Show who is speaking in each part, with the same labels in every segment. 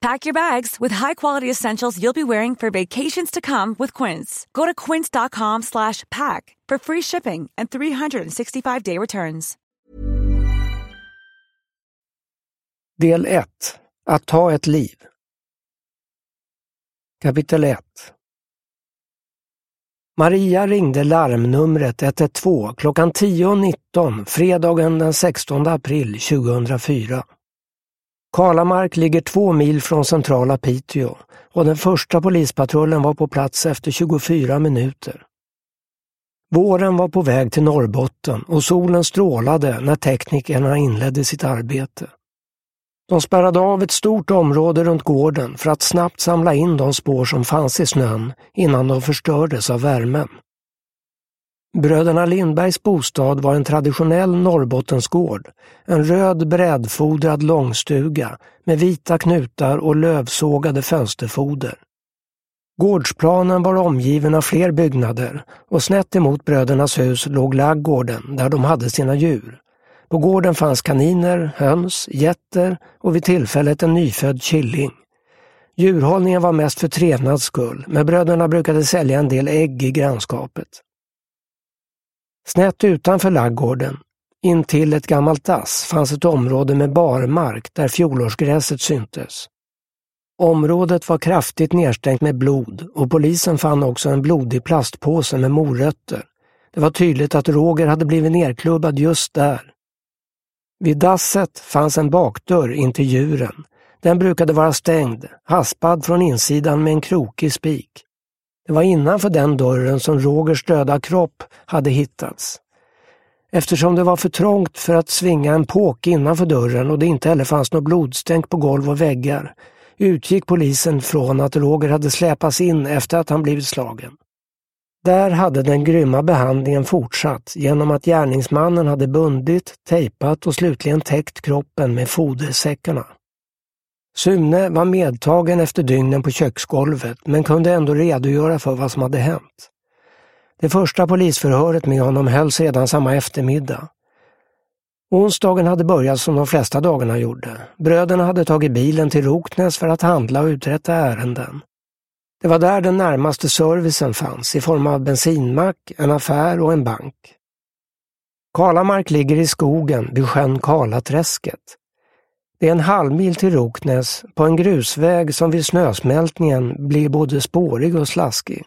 Speaker 1: Pack your bags with high-quality essentials you'll be wearing for vacations to come with Quince. Go to quince.com slash pack for free shipping and 365-day returns.
Speaker 2: Del 1. Att ta ett liv. Kapitel 1 Maria ringde larmnumret 112 klockan 10.19 fredagen den 16 april 2004. Kalamark ligger två mil från centrala Piteå och den första polispatrullen var på plats efter 24 minuter. Våren var på väg till Norrbotten och solen strålade när teknikerna inledde sitt arbete. De spärrade av ett stort område runt gården för att snabbt samla in de spår som fanns i snön innan de förstördes av värmen. Bröderna Lindbergs bostad var en traditionell Norrbottensgård, en röd brädfodrad långstuga med vita knutar och lövsågade fönsterfoder. Gårdsplanen var omgiven av fler byggnader och snett emot brödernas hus låg laggården där de hade sina djur. På gården fanns kaniner, höns, getter och vid tillfället en nyfödd killing. Djurhållningen var mest för trevnads skull, men bröderna brukade sälja en del ägg i grannskapet. Snett utanför laggården, intill ett gammalt dass, fanns ett område med barmark där fjolårsgräset syntes. Området var kraftigt nedstänkt med blod och polisen fann också en blodig plastpåse med morötter. Det var tydligt att Roger hade blivit nerklubbad just där. Vid dasset fanns en bakdörr in till djuren. Den brukade vara stängd, haspad från insidan med en krokig spik. Det var innanför den dörren som Rogers döda kropp hade hittats. Eftersom det var för trångt för att svinga en påk innanför dörren och det inte heller fanns något blodstänk på golv och väggar utgick polisen från att Roger hade släpats in efter att han blivit slagen. Där hade den grymma behandlingen fortsatt genom att gärningsmannen hade bundit, tejpat och slutligen täckt kroppen med fodersäckarna. Sune var medtagen efter dygnen på köksgolvet men kunde ändå redogöra för vad som hade hänt. Det första polisförhöret med honom hölls redan samma eftermiddag. Onsdagen hade börjat som de flesta dagarna gjorde. Bröderna hade tagit bilen till Roknäs för att handla och uträtta ärenden. Det var där den närmaste servicen fanns i form av bensinmack, en affär och en bank. Kalamark ligger i skogen vid sjön Kalaträsket. Det är en halvmil till Roknäs på en grusväg som vid snösmältningen blir både spårig och slaskig.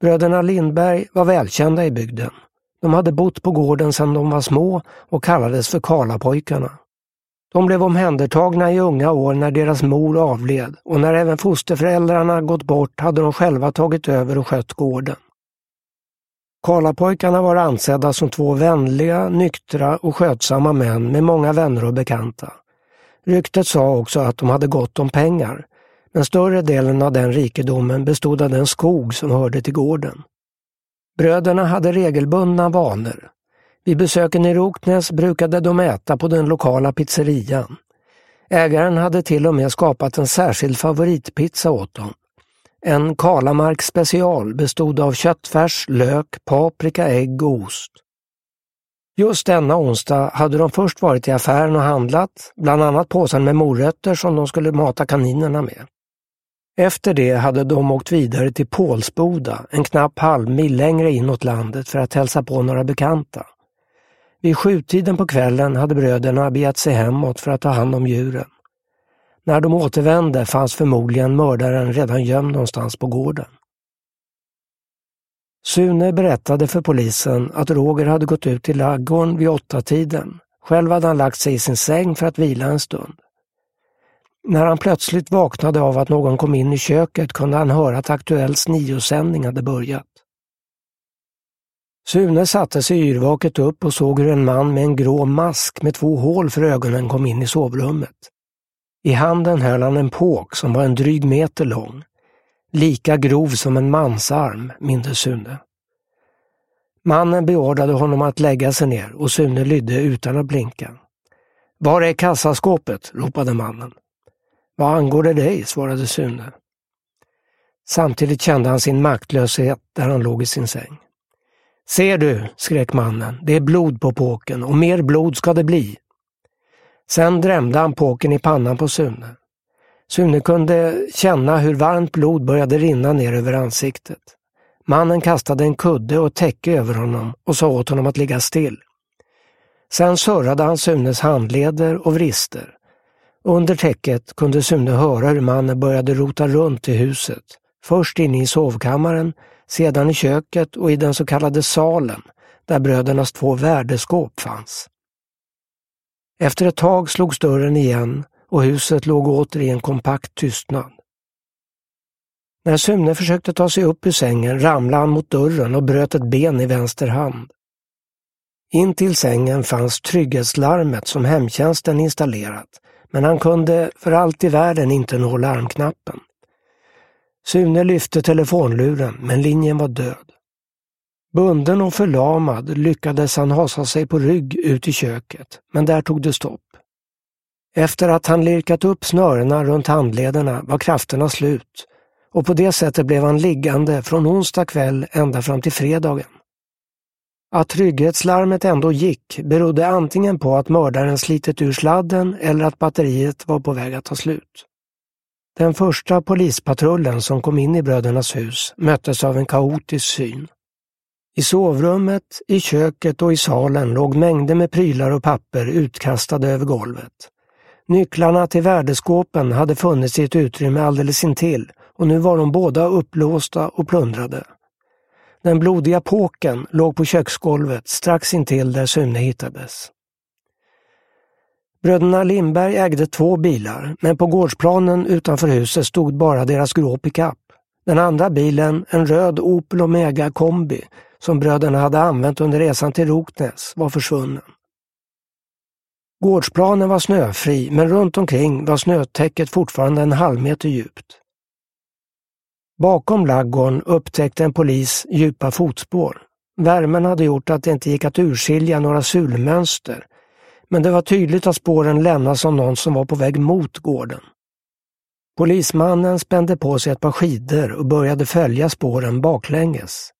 Speaker 2: Bröderna Lindberg var välkända i bygden. De hade bott på gården sedan de var små och kallades för Karlapojkarna. De blev omhändertagna i unga år när deras mor avled och när även fosterföräldrarna gått bort hade de själva tagit över och skött gården. Karlapojkarna var ansedda som två vänliga, nyktra och skötsamma män med många vänner och bekanta. Ryktet sa också att de hade gott om pengar, men större delen av den rikedomen bestod av den skog som hörde till gården. Bröderna hade regelbundna vanor. Vid besöken i Roknäs brukade de äta på den lokala pizzerian. Ägaren hade till och med skapat en särskild favoritpizza åt dem. En Kalamark special bestod av köttfärs, lök, paprika, ägg och ost. Just denna onsdag hade de först varit i affären och handlat, bland annat påsen med morötter som de skulle mata kaninerna med. Efter det hade de åkt vidare till Pålsboda, en knapp halvmil längre inåt landet för att hälsa på några bekanta. Vid sjutiden på kvällen hade bröderna begett sig hemåt för att ta hand om djuren. När de återvände fanns förmodligen mördaren redan gömd någonstans på gården. Sune berättade för polisen att Roger hade gått ut i laggården vid åtta tiden. Själv hade han lagt sig i sin säng för att vila en stund. När han plötsligt vaknade av att någon kom in i köket kunde han höra att Aktuellts niosändning hade börjat. Sune satte sig yrvaket upp och såg hur en man med en grå mask med två hål för ögonen kom in i sovrummet. I handen höll han en påk som var en dryg meter lång. Lika grov som en mansarm, mindes Sune. Mannen beordrade honom att lägga sig ner och Sune lydde utan att blinka. Var är kassaskåpet? ropade mannen. Vad angår det dig? svarade Sune. Samtidigt kände han sin maktlöshet där han låg i sin säng. Ser du, skrek mannen, det är blod på påken och mer blod ska det bli. Sen drämde han påken i pannan på Sune. Sune kunde känna hur varmt blod började rinna ner över ansiktet. Mannen kastade en kudde och täcke över honom och sa åt honom att ligga still. Sen surrade han Sunes handleder och vrister. Under täcket kunde Sune höra hur mannen började rota runt i huset. Först inne i sovkammaren, sedan i köket och i den så kallade salen, där brödernas två värdeskåp fanns. Efter ett tag slogs dörren igen och huset låg åter i en kompakt tystnad. När Sune försökte ta sig upp ur sängen ramlade han mot dörren och bröt ett ben i vänster hand. In till sängen fanns trygghetslarmet som hemtjänsten installerat, men han kunde för allt i världen inte nå larmknappen. Sune lyfte telefonluren, men linjen var död. Bunden och förlamad lyckades han hasa sig på rygg ut i köket, men där tog det stopp. Efter att han lirkat upp snörena runt handlederna var krafterna slut och på det sättet blev han liggande från onsdag kväll ända fram till fredagen. Att trygghetslarmet ändå gick berodde antingen på att mördaren slitit ur sladden eller att batteriet var på väg att ta slut. Den första polispatrullen som kom in i brödernas hus möttes av en kaotisk syn. I sovrummet, i köket och i salen låg mängder med prylar och papper utkastade över golvet. Nycklarna till värdeskåpen hade funnits i ett utrymme alldeles intill och nu var de båda upplåsta och plundrade. Den blodiga påken låg på köksgolvet strax intill där Sune hittades. Bröderna Lindberg ägde två bilar, men på gårdsplanen utanför huset stod bara deras grå pickup. Den andra bilen, en röd Opel Omega kombi, som bröderna hade använt under resan till Roknäs, var försvunnen. Gårdsplanen var snöfri, men runt omkring var snötäcket fortfarande en halv meter djupt. Bakom laggården upptäckte en polis djupa fotspår. Värmen hade gjort att det inte gick att urskilja några sulmönster, men det var tydligt att spåren lämnats av någon som var på väg mot gården. Polismannen spände på sig ett par skidor och började följa spåren baklänges.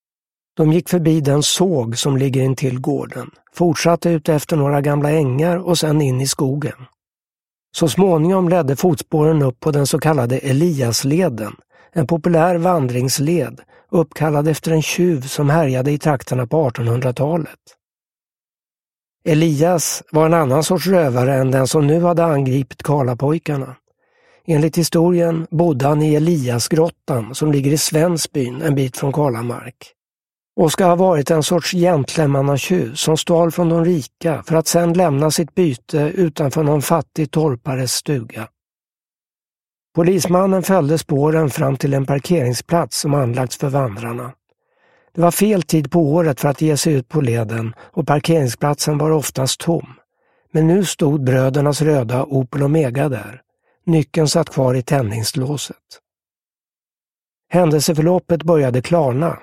Speaker 2: De gick förbi den såg som ligger intill gården, fortsatte ut efter några gamla ängar och sen in i skogen. Så småningom ledde fotspåren upp på den så kallade Eliasleden, en populär vandringsled uppkallad efter en tjuv som härjade i trakterna på 1800-talet. Elias var en annan sorts rövare än den som nu hade angripit Karlapojkarna. Enligt historien bodde han i Eliasgrottan som ligger i Svensbyn en bit från Karlamark och ska ha varit en sorts gentlemannatjuv som stal från de rika för att sedan lämna sitt byte utanför någon fattig torpares stuga. Polismannen följde spåren fram till en parkeringsplats som anlagts för vandrarna. Det var fel tid på året för att ge sig ut på leden och parkeringsplatsen var oftast tom. Men nu stod brödernas röda Opel Omega där. Nyckeln satt kvar i tändningslåset. Händelseförloppet började klarna.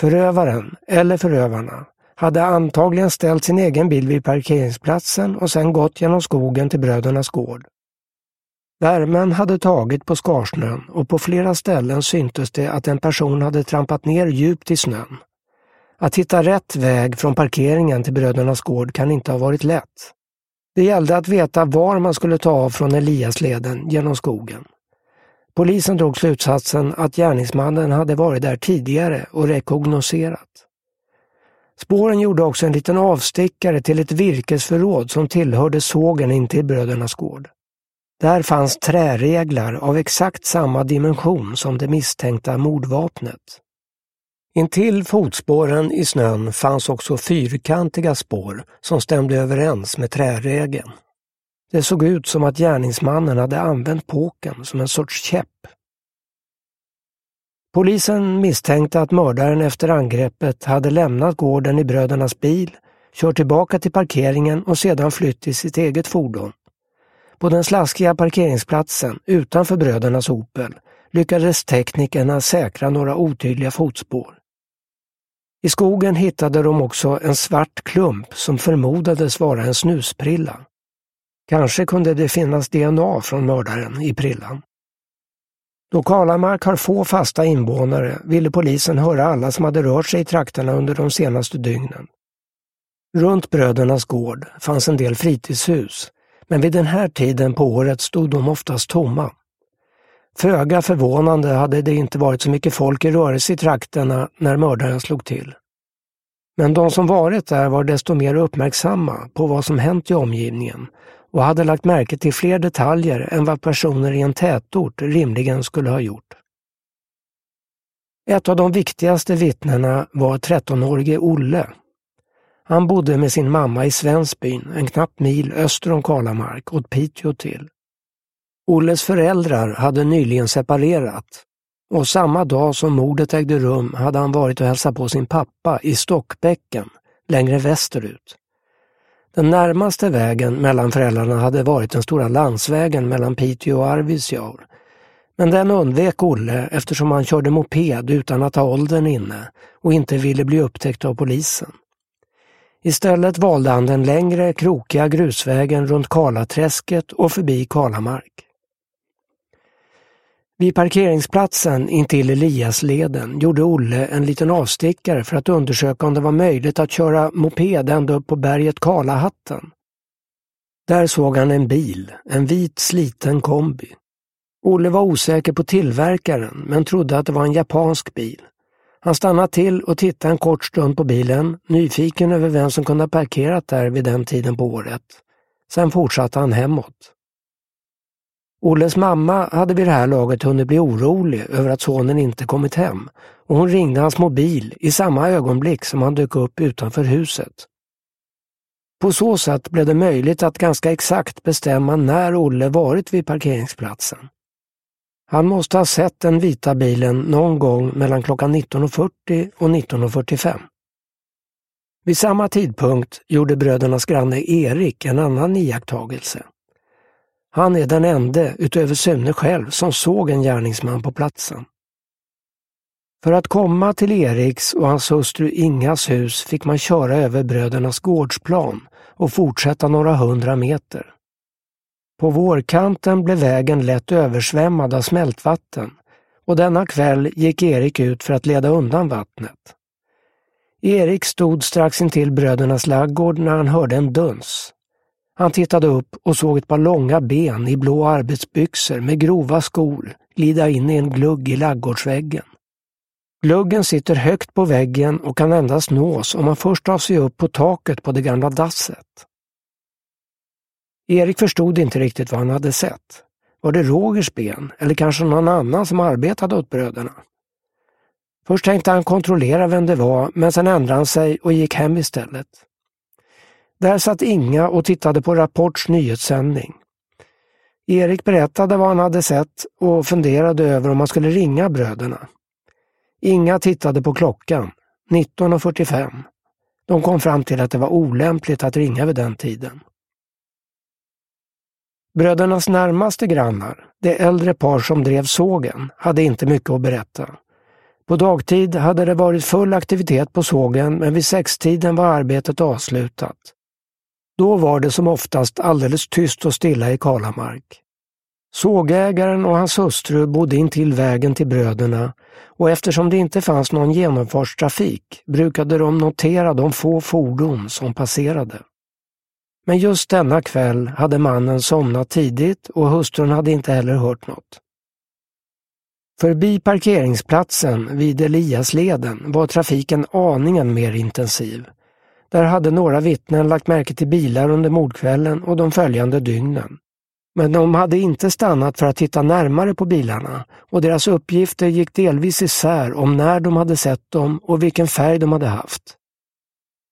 Speaker 2: Förövaren, eller förövarna, hade antagligen ställt sin egen bil vid parkeringsplatsen och sedan gått genom skogen till brödernas gård. Värmen hade tagit på skarsnön och på flera ställen syntes det att en person hade trampat ner djupt i snön. Att hitta rätt väg från parkeringen till brödernas gård kan inte ha varit lätt. Det gällde att veta var man skulle ta av från Eliasleden genom skogen. Polisen drog slutsatsen att gärningsmannen hade varit där tidigare och rekognoserat. Spåren gjorde också en liten avstickare till ett virkesförråd som tillhörde sågen intill brödernas gård. Där fanns träreglar av exakt samma dimension som det misstänkta mordvapnet. Intill fotspåren i snön fanns också fyrkantiga spår som stämde överens med träregeln. Det såg ut som att gärningsmannen hade använt påken som en sorts käpp. Polisen misstänkte att mördaren efter angreppet hade lämnat gården i brödernas bil, kört tillbaka till parkeringen och sedan flytt i sitt eget fordon. På den slaskiga parkeringsplatsen utanför brödernas Opel lyckades teknikerna säkra några otydliga fotspår. I skogen hittade de också en svart klump som förmodades vara en snusprilla. Kanske kunde det finnas DNA från mördaren i prillan. Då Kalamark har få fasta invånare ville polisen höra alla som hade rört sig i trakterna under de senaste dygnen. Runt brödernas gård fanns en del fritidshus, men vid den här tiden på året stod de oftast tomma. Föga förvånande hade det inte varit så mycket folk i rörelse i trakterna när mördaren slog till. Men de som varit där var desto mer uppmärksamma på vad som hänt i omgivningen och hade lagt märke till fler detaljer än vad personer i en tätort rimligen skulle ha gjort. Ett av de viktigaste vittnena var 13-årige Olle. Han bodde med sin mamma i Svensbyn, en knapp mil öster om Kalamark, åt Piteå till. Olles föräldrar hade nyligen separerat och samma dag som mordet ägde rum hade han varit och hälsat på sin pappa i Stockbäcken, längre västerut. Den närmaste vägen mellan föräldrarna hade varit den stora landsvägen mellan Piteå och Arvidsjaur. Men den undvek Olle eftersom han körde moped utan att ha åldern inne och inte ville bli upptäckt av polisen. Istället valde han den längre, krokiga grusvägen runt Karlaträsket och förbi Kalamark. Vid parkeringsplatsen intill Eliasleden gjorde Olle en liten avstickare för att undersöka om det var möjligt att köra moped ända upp på berget Kalahatten. Där såg han en bil, en vit sliten kombi. Olle var osäker på tillverkaren men trodde att det var en japansk bil. Han stannade till och tittade en kort stund på bilen, nyfiken över vem som kunde ha parkerat där vid den tiden på året. Sen fortsatte han hemåt. Olles mamma hade vid det här laget hunnit bli orolig över att sonen inte kommit hem och hon ringde hans mobil i samma ögonblick som han dök upp utanför huset. På så sätt blev det möjligt att ganska exakt bestämma när Olle varit vid parkeringsplatsen. Han måste ha sett den vita bilen någon gång mellan klockan 19.40 och 19.45. Vid samma tidpunkt gjorde brödernas granne Erik en annan iakttagelse. Han är den ende, utöver Sune själv, som såg en gärningsman på platsen. För att komma till Eriks och hans hustru Ingas hus fick man köra över brödernas gårdsplan och fortsätta några hundra meter. På vårkanten blev vägen lätt översvämmad av smältvatten och denna kväll gick Erik ut för att leda undan vattnet. Erik stod strax intill brödernas laggård när han hörde en duns. Han tittade upp och såg ett par långa ben i blå arbetsbyxor med grova skor glida in i en glugg i laggårdsväggen. Gluggen sitter högt på väggen och kan endast nås om man först tar sig upp på taket på det gamla dasset. Erik förstod inte riktigt vad han hade sett. Var det Rogers ben eller kanske någon annan som arbetade åt bröderna? Först tänkte han kontrollera vem det var men sen ändrade han sig och gick hem istället. Där satt Inga och tittade på Rapports nyhetssändning. Erik berättade vad han hade sett och funderade över om han skulle ringa bröderna. Inga tittade på klockan, 19.45. De kom fram till att det var olämpligt att ringa vid den tiden. Brödernas närmaste grannar, det äldre par som drev sågen, hade inte mycket att berätta. På dagtid hade det varit full aktivitet på sågen men vid sextiden var arbetet avslutat. Då var det som oftast alldeles tyst och stilla i Kalamark. Sågägaren och hans hustru bodde intill vägen till bröderna och eftersom det inte fanns någon genomfartstrafik brukade de notera de få fordon som passerade. Men just denna kväll hade mannen somnat tidigt och hustrun hade inte heller hört något. Förbi parkeringsplatsen vid Eliasleden var trafiken aningen mer intensiv. Där hade några vittnen lagt märke till bilar under mordkvällen och de följande dygnen. Men de hade inte stannat för att titta närmare på bilarna och deras uppgifter gick delvis isär om när de hade sett dem och vilken färg de hade haft.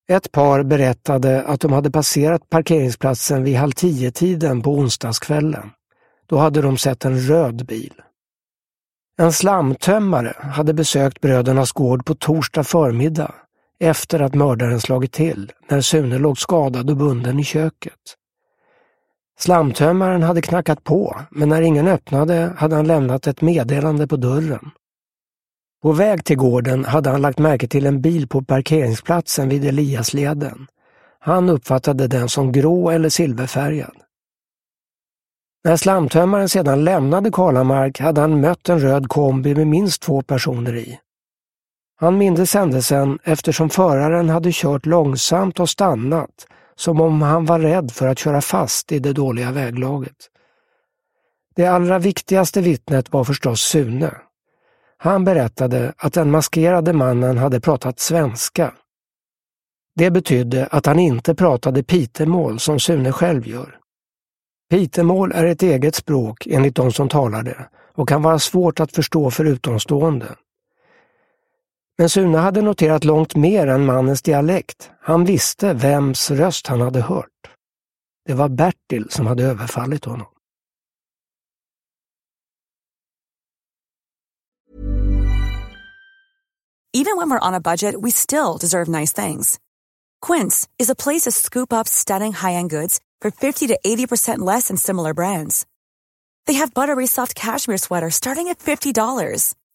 Speaker 2: Ett par berättade att de hade passerat parkeringsplatsen vid halv tio-tiden på onsdagskvällen. Då hade de sett en röd bil. En slamtömmare hade besökt brödernas gård på torsdag förmiddag efter att mördaren slagit till när Sune låg skadad och bunden i köket. Slamtömmaren hade knackat på, men när ingen öppnade hade han lämnat ett meddelande på dörren. På väg till gården hade han lagt märke till en bil på parkeringsplatsen vid Eliasleden. Han uppfattade den som grå eller silverfärgad. När slamtömmaren sedan lämnade Karlamark hade han mött en röd kombi med minst två personer i. Han mindes händelsen eftersom föraren hade kört långsamt och stannat, som om han var rädd för att köra fast i det dåliga väglaget. Det allra viktigaste vittnet var förstås Sune. Han berättade att den maskerade mannen hade pratat svenska. Det betydde att han inte pratade pitemål som Sune själv gör. Pitemål är ett eget språk enligt de som talar det och kan vara svårt att förstå för utomstående. Men Sune hade noterat långt mer än mannens dialekt. Han visste vems röst han hade hört. Det var Bertil som hade överfallit honom.
Speaker 1: Even when we're on a budget we still deserve nice things. Quince is a place to scoop up stunning high-end goods for 50 to 80% less than similar brands. They have buttery soft cashmere sweaters starting at $50,